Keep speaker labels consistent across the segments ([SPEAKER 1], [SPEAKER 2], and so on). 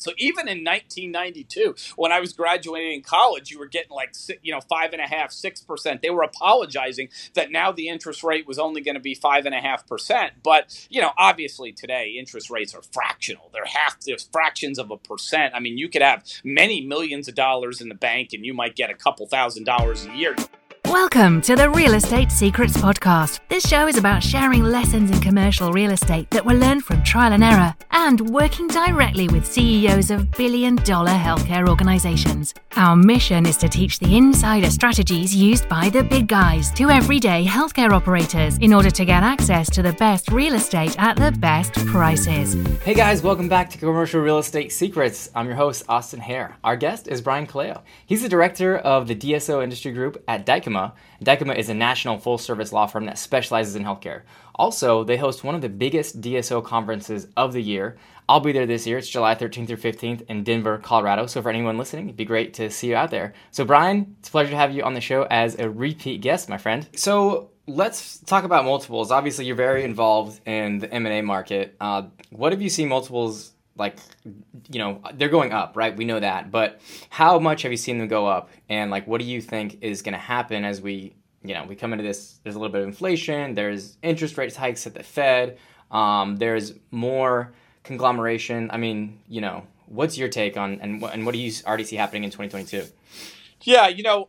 [SPEAKER 1] So even in 1992, when I was graduating in college, you were getting like you know five and a half, six percent. They were apologizing that now the interest rate was only going to be five and a half percent. But you know, obviously today interest rates are fractional. They're half, there's fractions of a percent. I mean, you could have many millions of dollars in the bank, and you might get a couple thousand dollars a year.
[SPEAKER 2] Welcome to the Real Estate Secrets Podcast. This show is about sharing lessons in commercial real estate that were learned from trial and error and working directly with CEOs of billion dollar healthcare organizations. Our mission is to teach the insider strategies used by the big guys to everyday healthcare operators in order to get access to the best real estate at the best prices.
[SPEAKER 3] Hey guys, welcome back to Commercial Real Estate Secrets. I'm your host, Austin Hair. Our guest is Brian Colao. He's the director of the DSO Industry Group at Dykema Dykema is a national full service law firm that specializes in healthcare. Also, they host one of the biggest DSO conferences of the year. I'll be there this year. It's July 13th through 15th in Denver, Colorado. So, for anyone listening, it'd be great to see you out there. So, Brian, it's a pleasure to have you on the show as a repeat guest, my friend. So, let's talk about multiples. Obviously, you're very involved in the M&A market. Uh, what have you seen multiples like you know they're going up right? We know that. But how much have you seen them go up? And like what do you think is going to happen as we you know we come into this there's a little bit of inflation there's interest rates hikes at the fed um, there's more conglomeration. I mean you know what's your take on and, and what do you already see happening in 2022
[SPEAKER 1] yeah you know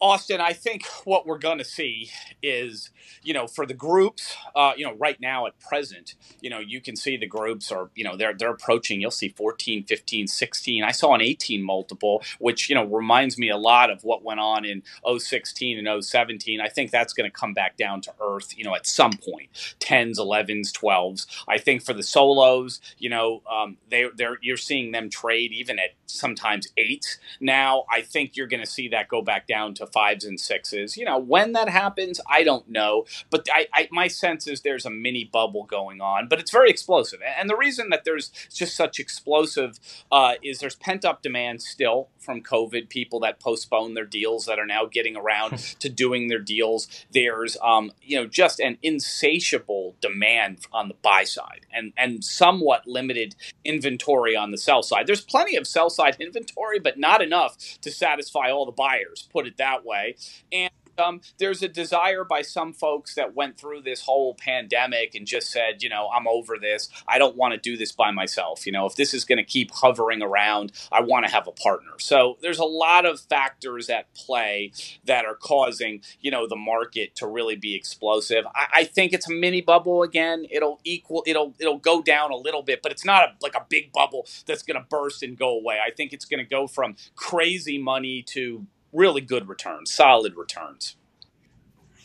[SPEAKER 1] Austin, I think what we're going to see is, you know, for the groups, uh, you know, right now at present, you know, you can see the groups are, you know, they're they're approaching. You'll see 14, 15, 16. I saw an 18 multiple, which you know reminds me a lot of what went on in 016 and 017. I think that's going to come back down to earth, you know, at some point. 10s, 11s, 12s. I think for the solos, you know, um, they they're you're seeing them trade even at sometimes eight. Now, I think you're going to see that go back down to fives and sixes. You know, when that happens, I don't know. But I, I, my sense is there's a mini bubble going on, but it's very explosive. And the reason that there's just such explosive uh, is there's pent up demand still from COVID, people that postpone their deals that are now getting around to doing their deals. There's, um, you know, just an insatiable demand on the buy side and, and somewhat limited inventory on the sell side. There's plenty of sell side inventory, but not enough to satisfy all the buyers, put it that way. And um, there's a desire by some folks that went through this whole pandemic and just said, you know, I'm over this. I don't want to do this by myself. You know, if this is going to keep hovering around, I want to have a partner. So there's a lot of factors at play that are causing, you know, the market to really be explosive. I, I think it's a mini bubble again. It'll equal. It'll it'll go down a little bit, but it's not a, like a big bubble that's going to burst and go away. I think it's going to go from crazy money to really good returns, solid returns.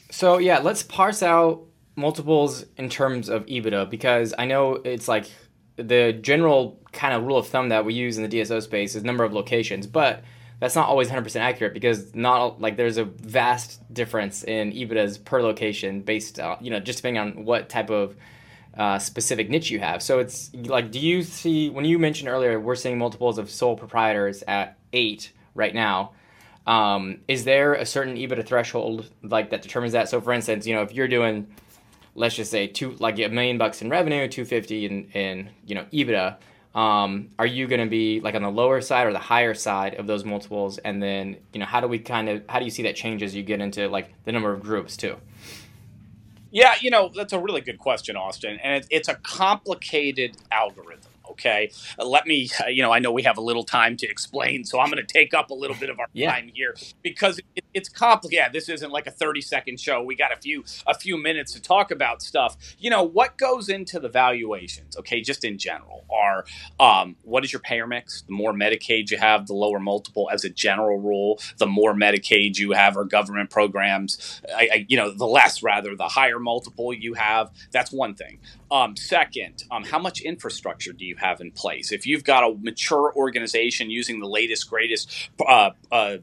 [SPEAKER 3] So yeah, let's parse out multiples in terms of EBITDA because I know it's like the general kind of rule of thumb that we use in the DSO space is number of locations, but that's not always 100% accurate because not like there's a vast difference in EBITDAs per location based on, you know, just depending on what type of uh, specific niche you have. So it's like, do you see, when you mentioned earlier, we're seeing multiples of sole proprietors at eight right now. Um, is there a certain EBITDA threshold like that determines that? So, for instance, you know, if you're doing, let's just say two, like a million bucks in revenue, two fifty in in you know EBITDA, um, are you going to be like on the lower side or the higher side of those multiples? And then you know, how do we kind of how do you see that change as you get into like the number of groups too?
[SPEAKER 1] Yeah, you know, that's a really good question, Austin, and it, it's a complicated algorithm. Okay, uh, let me. Uh, you know, I know we have a little time to explain, so I'm going to take up a little bit of our yeah. time here because it, it's complicated. Yeah, this isn't like a 30 second show. We got a few a few minutes to talk about stuff. You know, what goes into the valuations? Okay, just in general, are um, what is your payer mix? The more Medicaid you have, the lower multiple. As a general rule, the more Medicaid you have or government programs, I, I, you know, the less rather the higher multiple you have. That's one thing. Um, second, um, how much infrastructure do you have in place? If you've got a mature organization using the latest, greatest uh, uh,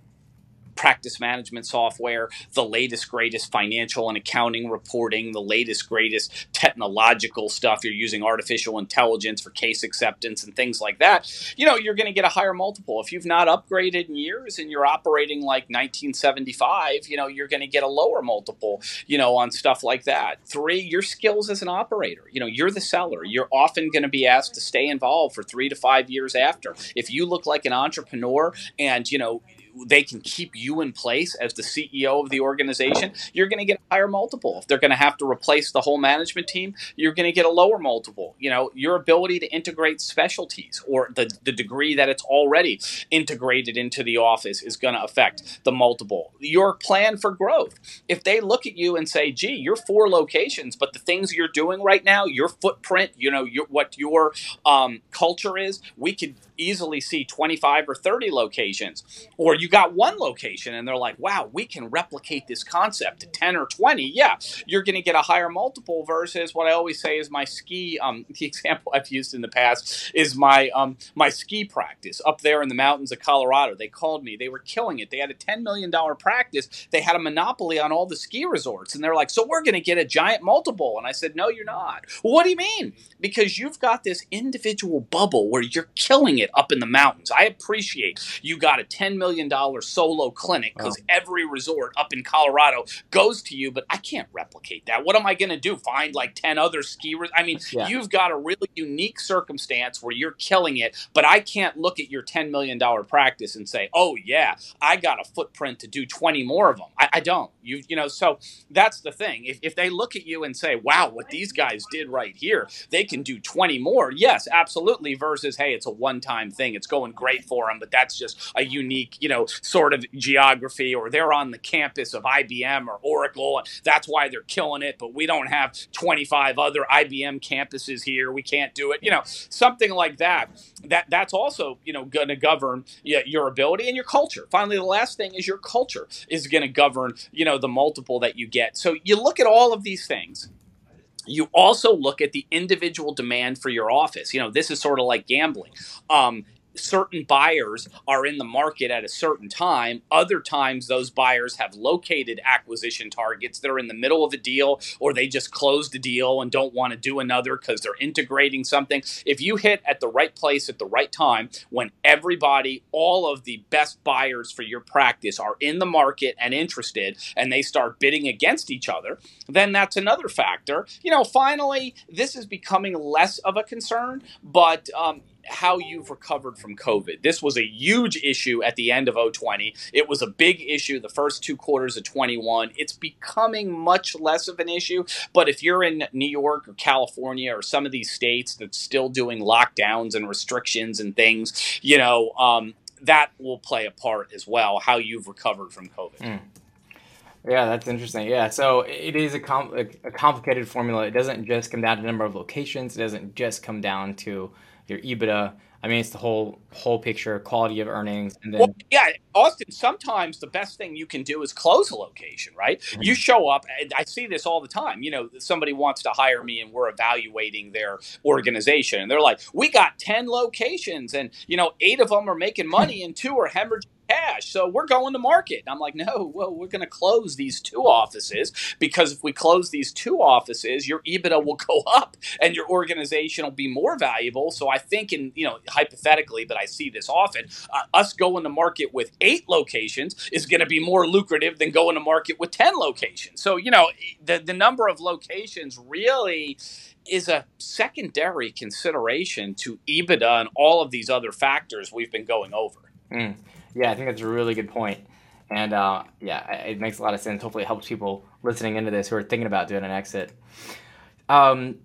[SPEAKER 1] practice management software, the latest, greatest financial and accounting reporting, the latest, greatest technological stuff. You're using artificial intelligence for case acceptance and things like that. You know, you're going to get a higher multiple. If you've not upgraded in years and you're operating like 1975, you know, you're going to get a lower multiple, you know, on stuff like that. Three, your skills as an operator. You know, you're the seller. You're often going to be asked to stay involved for three to five years after. If you look like an entrepreneur and, you know, they can keep you in place as the CEO of the organization, you're going to get a higher multiple. If they're going to have to replace the whole management team, you're going to get a lower multiple. You know, your ability to integrate specialties or the, the degree that it's already integrated into the office is going to affect the multiple. Your plan for growth. If they look at you and say, gee, you're four locations, but the things you're doing right now, your footprint, you know, your, what your um, culture is, we could easily see 25 or 30 locations. Or you got one location and they're like, wow, we can replicate this concept to 10 or 20. Yeah, you're going to get a higher multiple versus what I always say is my ski. Um, the example I've used in the past is my um, my ski practice up there in the mountains of Colorado. They called me. They were killing it. They had a $10 million practice. They had a monopoly on all the ski resorts. And they're like, so we're going to get a giant multiple. And I said, no, you're not. Well, what do you mean? Because you've got this individual bubble where you're killing it up in the mountains. I appreciate you got a $10 million solo clinic because wow. every resort up in Colorado goes to you, but I can't replicate that. What am I going to do? Find like 10 other skiers? I mean, yeah. you've got a really unique circumstance where you're killing it, but I can't look at your $10 million practice and say, oh, yeah, I got a footprint to do 20 more of them. I, I don't. You, you know, so that's the thing. If, if they look at you and say, wow, what these guys did right here, they can do 20 more. Yes, absolutely. Versus, hey, it's a one time thing. It's going great for them, but that's just a unique, you know, sort of geography. Or they're on the campus of IBM or Oracle, and that's why they're killing it. But we don't have 25 other IBM campuses here. We can't do it. You know, something like that. That that's also you know going to govern your ability and your culture. Finally, the last thing is your culture is going to govern you know the multiple that you get. So you look at all of these things you also look at the individual demand for your office. You know, this is sort of like gambling. Um, certain buyers are in the market at a certain time. Other times, those buyers have located acquisition targets. They're in the middle of a deal or they just closed a deal and don't want to do another because they're integrating something. If you hit at the right place at the right time, when everybody, all of the best buyers for your practice are in the market and interested, and they start bidding against each other, then that's another factor. You know, finally, this is becoming less of a concern, but um, how you've recovered from COVID. This was a huge issue at the end of 020. It was a big issue the first two quarters of 21. It's becoming much less of an issue. But if you're in New York or California or some of these states that's still doing lockdowns and restrictions and things, you know, um, that will play a part as well, how you've recovered from COVID. Mm.
[SPEAKER 3] Yeah, that's interesting. Yeah, so it is a, a complicated formula. It doesn't just come down to number of locations. It doesn't just come down to your EBITDA. I mean, it's the whole whole picture, quality of earnings, and then well,
[SPEAKER 1] yeah, Austin. Sometimes the best thing you can do is close a location, right? Mm-hmm. You show up. I see this all the time. You know, somebody wants to hire me, and we're evaluating their organization, and they're like, "We got ten locations, and you know, eight of them are making money, and two are hemorrhaging cash. So we're going to market. And I'm like, no, well, we're going to close these two offices because if we close these two offices, your EBITDA will go up and your organization will be more valuable. So I think, in you know, hypothetically, but I see this often, uh, us going to market with eight locations is going to be more lucrative than going to market with ten locations. So you know, the the number of locations really is a secondary consideration to EBITDA and all of these other factors we've been going over.
[SPEAKER 3] Mm. Yeah, I think that's a really good point. And uh, yeah, it makes a lot of sense. Hopefully, it helps people listening into this who are thinking about doing an exit. Um,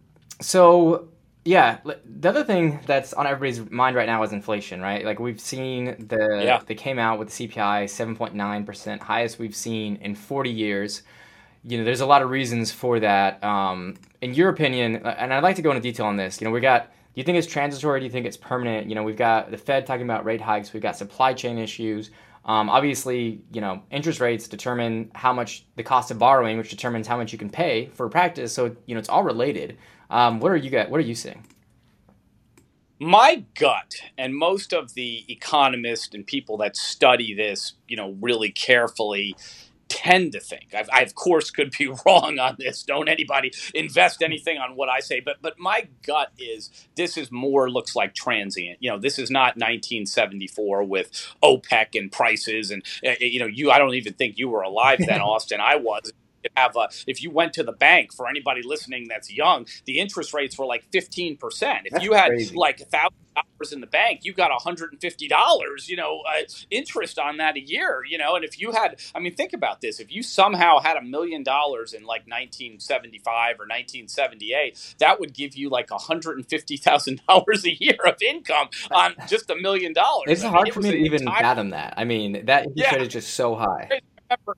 [SPEAKER 3] so yeah, the other thing that's on everybody's mind right now is inflation, right? Like we've seen the yeah. they came out with the CPI seven point nine percent, highest we've seen in forty years. You know, there's a lot of reasons for that. Um, in your opinion, and I'd like to go into detail on this. You know, we got you think it's transitory? Do you think it's permanent? You know, we've got the Fed talking about rate hikes. We've got supply chain issues. Um, obviously, you know, interest rates determine how much the cost of borrowing, which determines how much you can pay for practice. So, you know, it's all related. Um, what are you got? What are you seeing?
[SPEAKER 1] my gut and most of the economists and people that study this you know really carefully tend to think. I've, i of course could be wrong on this. Don't anybody invest anything on what i say. But but my gut is this is more looks like transient. You know this is not 1974 with opec and prices and uh, you know you i don't even think you were alive then austin. I was have a if you went to the bank for anybody listening that's young the interest rates were like 15% if
[SPEAKER 3] That's
[SPEAKER 1] you had
[SPEAKER 3] crazy.
[SPEAKER 1] like a thousand dollars in the bank you got $150 you know uh, interest on that a year you know and if you had i mean think about this if you somehow had a million dollars in like 1975 or 1978 that would give you like $150,000 a year of income on just a million dollars
[SPEAKER 3] It's
[SPEAKER 1] I mean,
[SPEAKER 3] hard for me to even fathom that. I mean, that interest
[SPEAKER 1] Yeah.
[SPEAKER 3] rate is just so high.
[SPEAKER 1] remember,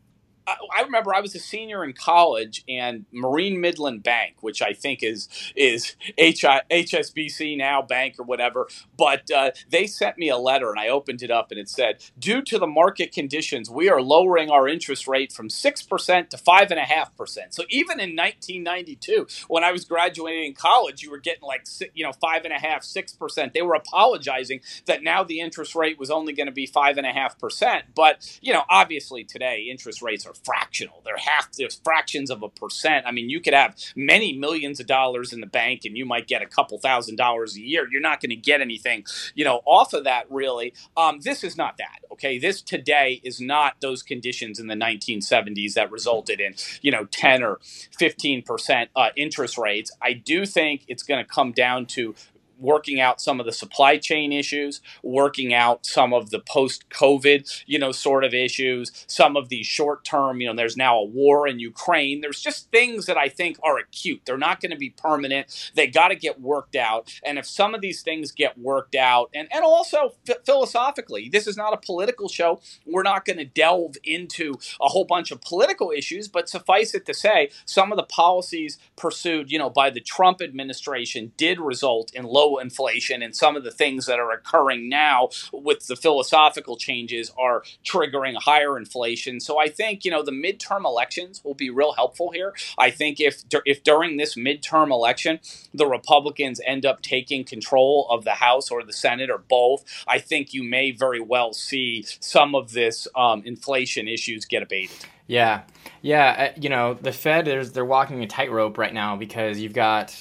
[SPEAKER 1] I remember I was a senior in college, and Marine Midland Bank, which I think is is HSBC now bank or whatever, but uh, they sent me a letter, and I opened it up, and it said, "Due to the market conditions, we are lowering our interest rate from six percent to five and a half percent." So even in 1992, when I was graduating in college, you were getting like you know five and a half, six percent. They were apologizing that now the interest rate was only going to be five and a half percent. But you know, obviously today interest rates are fractional. They're half, there's fractions of a percent. I mean, you could have many millions of dollars in the bank, and you might get a couple thousand dollars a year. You're not going to get anything, you know, off of that really. Um, this is not that. Okay, this today is not those conditions in the 1970s that resulted in you know 10 or 15 percent uh, interest rates. I do think it's going to come down to working out some of the supply chain issues, working out some of the post COVID, you know, sort of issues, some of the short term, you know, there's now a war in Ukraine. There's just things that I think are acute. They're not going to be permanent. They got to get worked out. And if some of these things get worked out, and, and also ph- philosophically, this is not a political show. We're not going to delve into a whole bunch of political issues, but suffice it to say, some of the policies pursued, you know, by the Trump administration did result in low inflation, and some of the things that are occurring now with the philosophical changes are triggering higher inflation. So I think you know the midterm elections will be real helpful here. I think if if during this midterm election the Republicans end up taking control of the House or the Senate or both, I think you may very well see some of this um, inflation issues get abated.
[SPEAKER 3] Yeah, yeah. Uh, you know, the Fed is they're walking a tightrope right now because you've got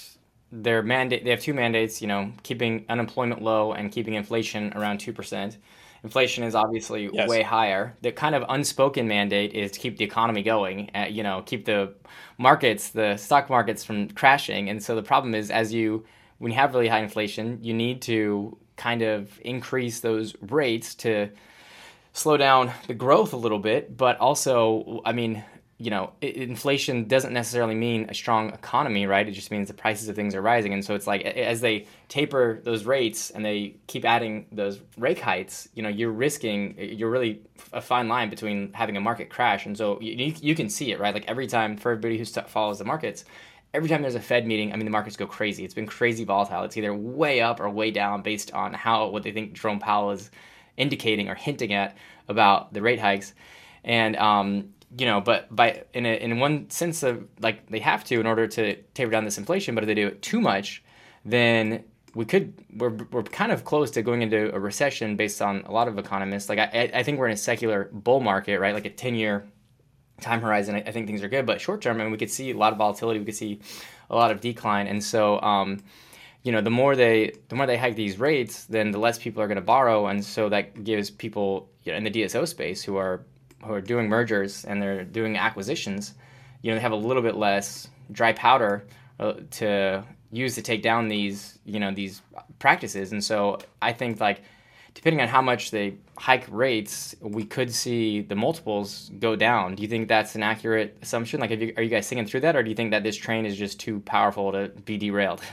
[SPEAKER 3] their mandate. They have two mandates. You know, keeping unemployment low and keeping inflation around two percent. Inflation is obviously
[SPEAKER 1] Yes.
[SPEAKER 3] way higher. The kind of unspoken mandate is to keep the economy going. Uh, you know, keep the markets, the stock markets from crashing. And so the problem is, as you when you have really high inflation, you need to kind of increase those rates to slow down the growth a little bit, but also, I mean, you know, inflation doesn't necessarily mean a strong economy, right? It just means the prices of things are rising, and so it's like as they taper those rates and they keep adding those rate heights, you know, you're risking, you're really a fine line between having a market crash, and so you, you- can see it, right? Like every time for everybody who follows the markets. Every time there's a Fed meeting, I mean, the markets go crazy. It's been crazy volatile. It's either way up or way down based on how what they think Jerome Powell is indicating or hinting at about the rate hikes, and um, you know, but by in a, in one sense of like they have to in order to taper down this inflation, but if they do it too much, then we could we're, we're kind of close to going into a recession based on a lot of economists. Like I I think we're in a secular bull market, right? Like a ten year time horizon, I, I think things are good. But short term, I mean, we could see a lot of volatility. We could see a lot of decline, and so. Um, you know, the more they the more they hike these rates, then the less people are going to borrow, and so that gives people you know, in the DSO space who are who are doing mergers and they're doing acquisitions, you know, they have a little bit less dry powder uh, to use to take down these you know these practices, and so I think like depending on how much they hike rates, we could see the multiples go down. Do you think that's an accurate assumption? Like, you, are you guys thinking through that, or do you think that this train is just too powerful to be derailed?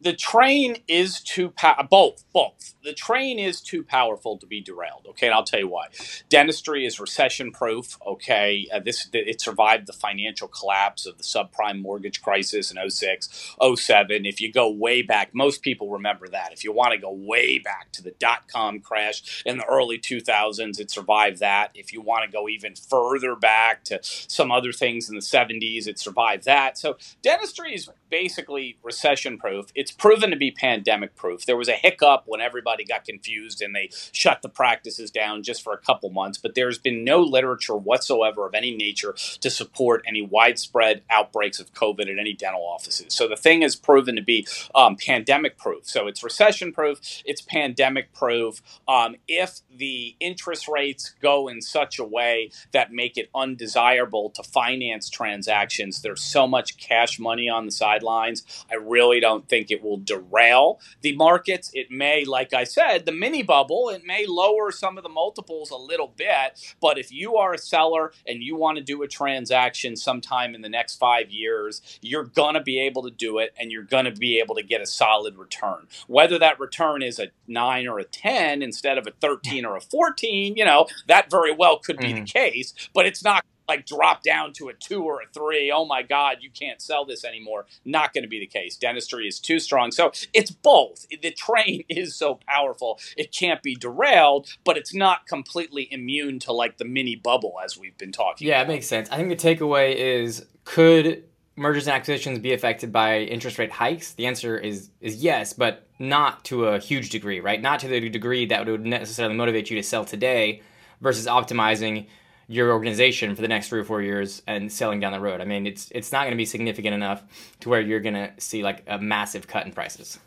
[SPEAKER 1] the train is too both both. The train is too powerful to be derailed okay? And i'll tell you why. Dentistry is recession proof okay? Uh, this it survived the financial collapse of the subprime mortgage crisis in 06 07 if you go way back most people remember that. If you want to go way back to the dot-com crash in the early 2000s it survived that. If you want to go even further back to some other things in the 70s it survived that. So dentistry is basically recession proof it's it's proven to be pandemic proof. There was a hiccup when everybody got confused and they shut the practices down just for a couple months, but there's been no literature whatsoever of any nature to support any widespread outbreaks of COVID at any dental offices. So the thing is proven to be um, pandemic proof. So it's recession proof, it's pandemic proof. Um, if the interest rates go in such a way that make it undesirable to finance transactions, there's so much cash money on the sidelines. I really don't think it will derail the markets. It may, like I said, the mini bubble, it may lower some of the multiples a little bit. But if you are a seller and you want to do a transaction sometime in the next five years, you're going to be able to do it and you're going to be able to get a solid return. Whether that return is a nine or a 10 instead of a 13 or a 14, you know, that very well could be mm-hmm. the case, but it's not like drop down to a two or a three. Oh my God, you can't sell this anymore. Not going to be the case. Dentistry is too strong. So it's both. The train is so powerful, it can't be derailed, but it's not completely immune to like the mini bubble as we've been talking
[SPEAKER 3] yeah,
[SPEAKER 1] about.
[SPEAKER 3] it makes sense. I think the takeaway is could mergers and acquisitions be affected by interest rate hikes? The answer is is yes, but not to a huge degree, right? Not to the degree that would necessarily motivate you to sell today versus optimizing your organization for the next three or four years and selling down the road. I mean, it's it's not going to be significant enough to where you're going to see like a massive cut in prices.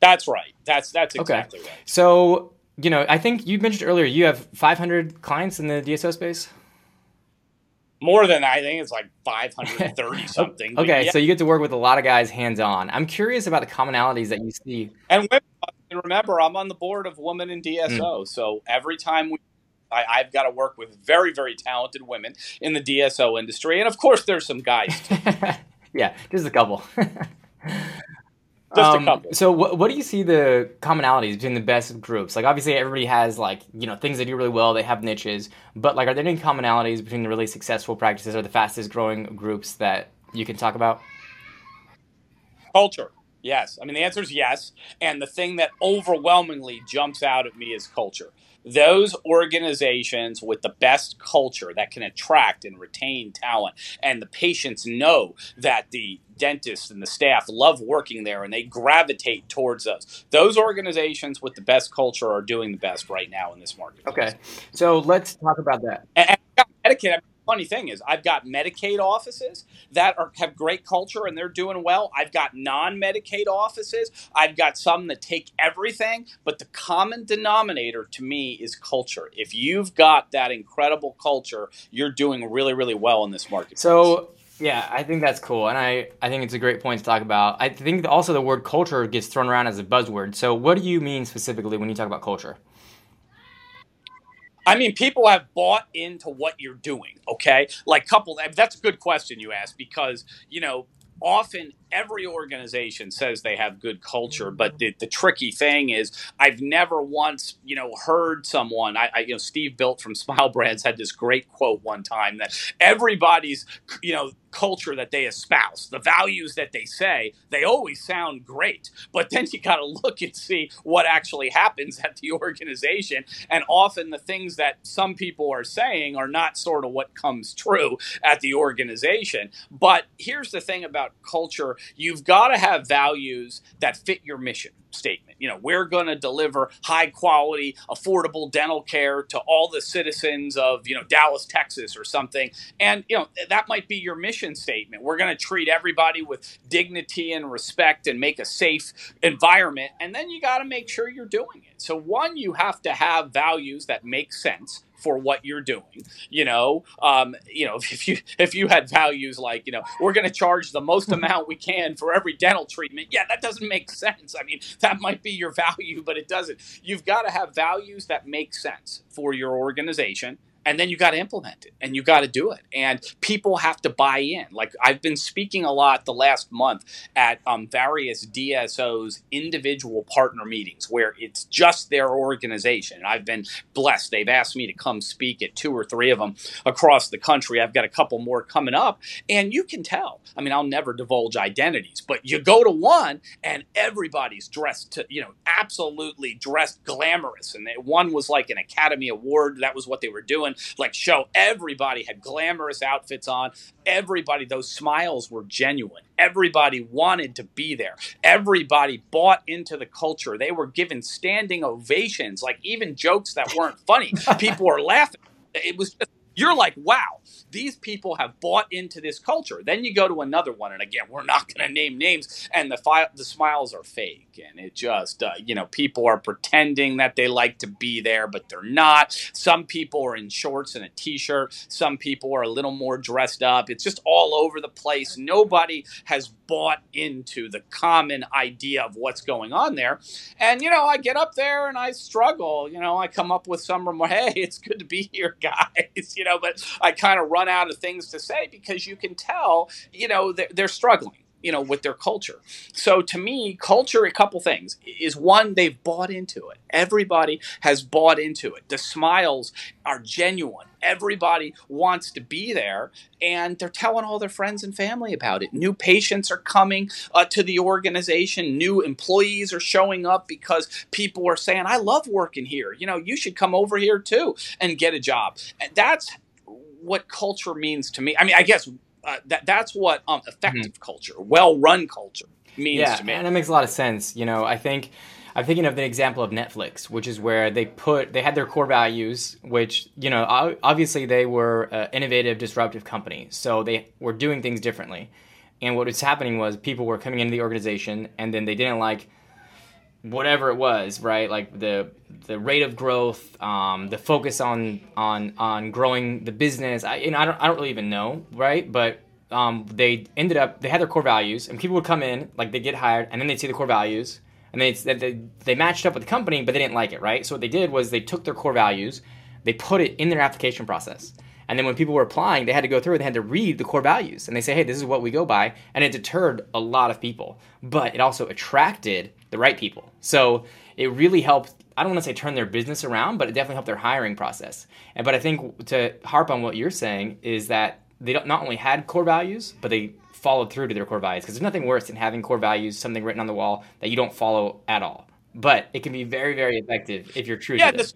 [SPEAKER 1] That's right. That's that's exactly
[SPEAKER 3] okay.
[SPEAKER 1] right.
[SPEAKER 3] So you know, I think you mentioned earlier you have 500 clients in the DSO space.
[SPEAKER 1] More than I think it's like 530 something.
[SPEAKER 3] okay, yeah. so you get to work with a lot of guys hands on. I'm curious about the commonalities that you see.
[SPEAKER 1] And remember, I'm on the board of Women in DSO, mm. so every time we I, have got to work with very, very talented women in the DSO industry, and of course, there's some guys.
[SPEAKER 3] yeah, just a couple.
[SPEAKER 1] Just um, a couple.
[SPEAKER 3] So, what, what do you see the commonalities between the best groups? Like, obviously, everybody has like you know things they do really well. They have niches, but like, are there any commonalities between the really successful practices or the fastest growing groups that you can talk about?
[SPEAKER 1] Culture. Yes. I mean, the answer is yes. And the thing that overwhelmingly jumps out at me is culture those organizations with the best culture that can attract and retain talent. And the patients know that the dentists and the staff love working there and they gravitate towards us. Those organizations with the best culture are doing the best right now in this market
[SPEAKER 3] okay. So let's talk about that.
[SPEAKER 1] And, and funny thing is I've got Medicaid offices that are have great culture and they're doing well. I've got non-Medicaid offices. I've got some that take everything, but the common denominator to me is culture. If you've got that incredible culture, you're doing really really well in this market.
[SPEAKER 3] So yeah, I think that's cool, and I, I think it's a great point to talk about. I think also the word culture gets thrown around as a buzzword. So, what do you mean specifically when you talk about culture?
[SPEAKER 1] I mean, people have bought into what you're doing. Okay, like couple. That's a good question you asked because you know often every organization says they have good culture, but the, the tricky thing is I've never once, you know, heard someone. I, I, you know, Steve Bilt from Smile Brands had this great quote one time that everybody's, you know, culture that they espouse, the values that they say, they always sound great. But then you got to look and see what actually happens at the organization. And often the things that some people are saying are not sort of what comes true at the organization. But here's the thing about culture you've got to have values that fit your mission statement. You know, we're going to deliver high quality, affordable dental care to all the citizens of, you know, Dallas, Texas or something. And, you know, that might be your mission statement. We're going to treat everybody with dignity and respect and make a safe environment. And then you got to make sure you're doing it. So, one, you have to have values that make sense for what you're doing. You know, um, you know, if you if you had values like you know we're going to charge the most amount we can for every dental treatment, yeah, that doesn't make sense. I mean, that might be your value, but it doesn't. You've got to have values that make sense for your organization and then you got to implement it and you got to do it and people have to buy in. Like i've been speaking a lot the last month at um, various dsos individual partner meetings where it's just their organization and i've been blessed. They've asked me to come speak at two or three of them across the country. I've got a couple more coming up and you can tell. I mean i'll never divulge identities but you go to one and everybody's dressed to you know absolutely dressed glamorous and they, one was like an academy award that was what they were doing like show. Everybody had glamorous outfits on. Everybody, those smiles were genuine. Everybody wanted to be there. Everybody bought into the culture. They were given standing ovations, like even jokes that weren't funny. People were laughing. It was just you're like, wow, these people have bought into this culture. Then you go to another one, and again, we're not going to name names, and the fi- the smiles are fake, and it just, uh, you know, people are pretending that they like to be there, but they're not. Some people are in shorts and a t-shirt. Some people are a little more dressed up. It's just all over the place. Nobody has bought into the common idea of what's going on there, and you know, I get up there and I struggle. You know, I come up with some remark. Hey, it's good to be here, guys. You know, but I kind of run out of things to say because you can tell, you know, they're, they're struggling you know with their culture. So to me culture a couple things is one they've bought into it. Everybody has bought into it. The smiles are genuine everybody wants to be there and they're telling all their friends and family about it new patients are coming uh, to the organization new employees are showing up because people are saying i love working here you know you should come over here too and get a job and that's what culture means to me. I mean, I guess uh, that that's what um, effective mm-hmm. culture, well-run culture means
[SPEAKER 3] yeah,
[SPEAKER 1] to me.
[SPEAKER 3] and that makes a lot of sense. You know, I think I'm thinking of the example of Netflix, which is where they put they had their core values, which you know obviously they were an innovative, disruptive company, so they were doing things differently. And what was happening was people were coming into the organization, and then they didn't like whatever it was, right? Like the the rate of growth, um, the focus on on on growing the business. I, know, I don't I don't really even know, right? But um, they ended up they had their core values, and people would come in like they get hired, and then they'd see the core values, and they they they matched up with the company, but they didn't like it, right? So what they did was they took their core values, they put it in their application process. And then when people were applying, they had to go through, they had to read the core values. And they say, hey, this is what we go by. And it deterred a lot of people. But it also attracted the right people. So it really helped. I don't want to say turn their business around, but it definitely helped their hiring process. And but I think to harp on what you're saying is that they not only had core values, but they followed through to their core values. Because there's nothing worse than having core values, something written on the wall that you don't follow at all. But it can be very, very effective if you're true
[SPEAKER 1] yeah,
[SPEAKER 3] to this.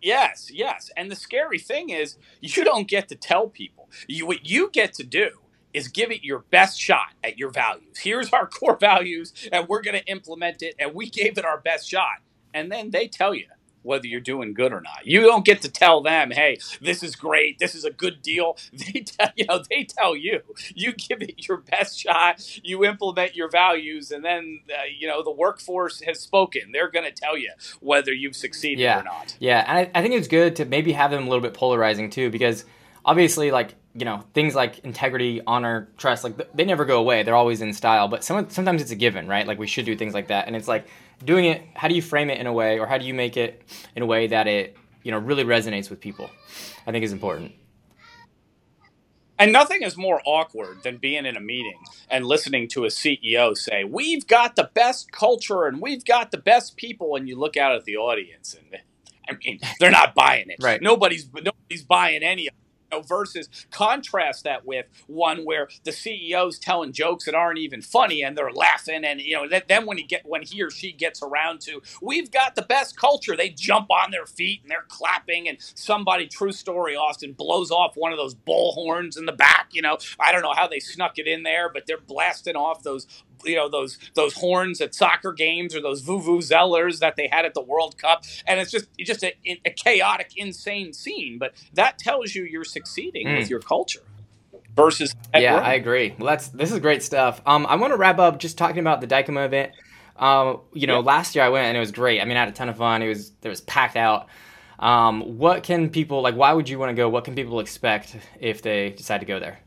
[SPEAKER 1] Yes, yes. And the scary thing is, you don't get to tell people. You, what you get to do is give it your best shot at your values. Here's our core values, and we're going to implement it, and we gave it our best shot. And then they tell you whether you're doing good or not. You don't get to tell them, "Hey, this is great. This is a good deal." They tell you know they tell you. You give it your best shot. You implement your values, and then uh, you know the workforce has spoken. They're going to tell you whether you've succeeded
[SPEAKER 3] yeah.
[SPEAKER 1] or not.
[SPEAKER 3] Yeah, and I, I think it's good to maybe have them a little bit polarizing too, because obviously, like you know things like integrity honor trust like they never go away they're always in style but some, sometimes it's a given right like we should do things like that and it's like doing it how do you frame it in a way or how do you make it in a way that it you know really resonates with people i think is important
[SPEAKER 1] and nothing is more awkward than being in a meeting and listening to a CEO say, We've got the best culture and we've got the best people. And you look out at the audience and I mean, they're not buying it.
[SPEAKER 3] Right.
[SPEAKER 1] Nobody's nobody's buying any of know, versus contrast that with one where the CEO's telling jokes that aren't even funny and they're laughing, and you know, then when he get when he or she gets around to, we've got the best culture, they jump on their feet and they're clapping, and somebody, true story, Austin blows off one of those bull horns in the back. You know, I don't know how they snuck it in there, but they're blasting off those you know those those horns at soccer games or those vuvuzelas that they had at the World Cup, and it's just it's just a, a chaotic, insane scene. But that tells you you're succeeding mm. with your culture versus
[SPEAKER 3] yeah, I agree. Well, that's this is great stuff. Um, I want to wrap up just talking about the Dykema event. Um, you know, yeah. last year I went and it was great. I mean, I had a ton of fun. It was it was packed out. Um, what can people like? Why would you want to go? What can people expect if they decide to go there?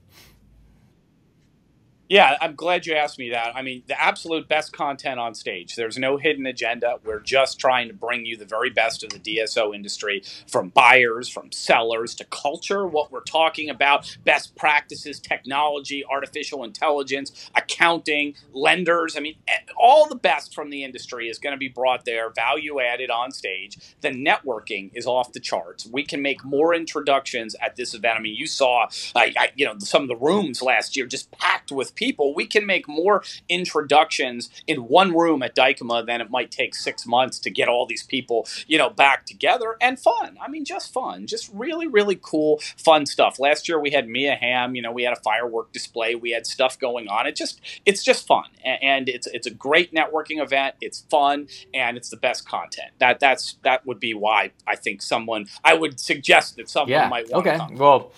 [SPEAKER 1] Yeah, I'm glad you asked me that. I mean, the absolute best content on stage. There's no hidden agenda. We're just trying to bring you the very best of the DSO industry from buyers, from sellers to culture, what we're talking about, best practices, technology, artificial intelligence, accounting, lenders. I mean, eh, all the best from the industry is going to be brought there, value added on stage. The networking is off the charts. We can make more introductions at this event. I mean, you saw, I, I, you know, some of the rooms last year just packed with people, we can make more introductions in one room at Dykema than it might take six months to get all these people, you know, back together and fun. I mean, just fun, just really, really cool, fun stuff. Last year we had Mia Hamm, you know, we had a firework display, we had stuff going on. It just, it's just fun, and it's it's a great networking event. It's fun, and it's the best content. That that's that would be why I think someone I would suggest that someone
[SPEAKER 3] yeah.
[SPEAKER 1] might want
[SPEAKER 3] okay.
[SPEAKER 1] to come.
[SPEAKER 3] Well.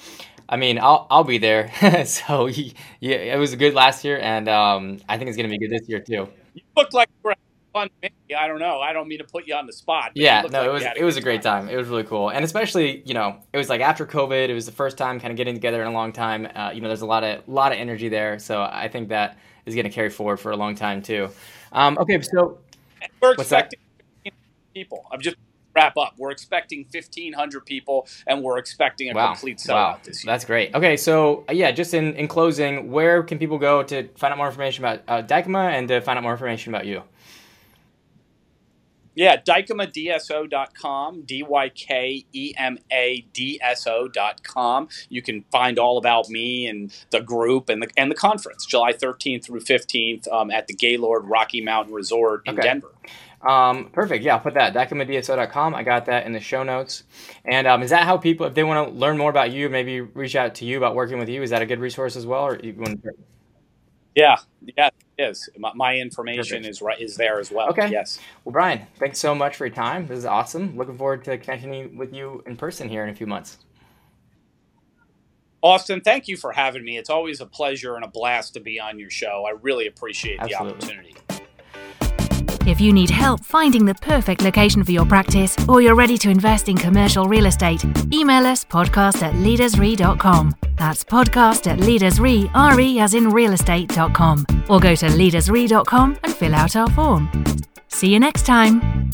[SPEAKER 3] I mean, I'll I'll be there. so yeah, it was good last year, and um, I think it's gonna be good this year too.
[SPEAKER 1] You look like you were having fun. Maybe. I don't know. I don't mean to put you on the spot. but
[SPEAKER 3] Yeah, no,
[SPEAKER 1] like
[SPEAKER 3] it was it was a great time. It was really cool, and especially you know it was like after COVID, it was the first time kind of getting together in a long time. Uh, you know, there's a lot of lot of energy there, so I think that is going to carry forward for a long time too. Um, okay, so
[SPEAKER 1] We're
[SPEAKER 3] What's that?
[SPEAKER 1] expecting 1,500 people. I'm just wrap up. We're expecting 1,500 people, and we're expecting a
[SPEAKER 3] wow,
[SPEAKER 1] complete sellout
[SPEAKER 3] wow,
[SPEAKER 1] this year.
[SPEAKER 3] that's great. Okay, so uh, yeah, just in in closing, where can people go to find out more information about uh, Dykema and to find out more information about you?
[SPEAKER 1] Yeah, dykemadso.com, D Y K E M A D S O.com. You can find all about me and the group and the, and the conference, July 13th through 15th um, at the Gaylord Rocky Mountain Resort in
[SPEAKER 3] Okay.
[SPEAKER 1] Denver.
[SPEAKER 3] Um, perfect. Yeah, I'll put that dykemadso.com. I got that in the show notes. And um, is that how people, if they want to learn more about you, maybe reach out to you about working with you, is that a good resource as well? Or you want to,
[SPEAKER 1] Yeah, yeah, it is. My, my information
[SPEAKER 3] Perfect.
[SPEAKER 1] is right is there as well.
[SPEAKER 3] Okay.
[SPEAKER 1] Yes.
[SPEAKER 3] well, Brian, thanks so much for your time. This is awesome. Looking forward to connecting with you in person here in a few months.
[SPEAKER 1] Austin, thank you for having me. It's always a pleasure and a blast to be on your show. I really appreciate the opportunity.
[SPEAKER 2] If you need help finding the perfect location for your practice or you're ready to invest in commercial real estate, email us podcast at leadersre.com. That's podcast at leadersre, R-E as in realestate.com. Or go to leadersre.com and fill out our form. See you next time.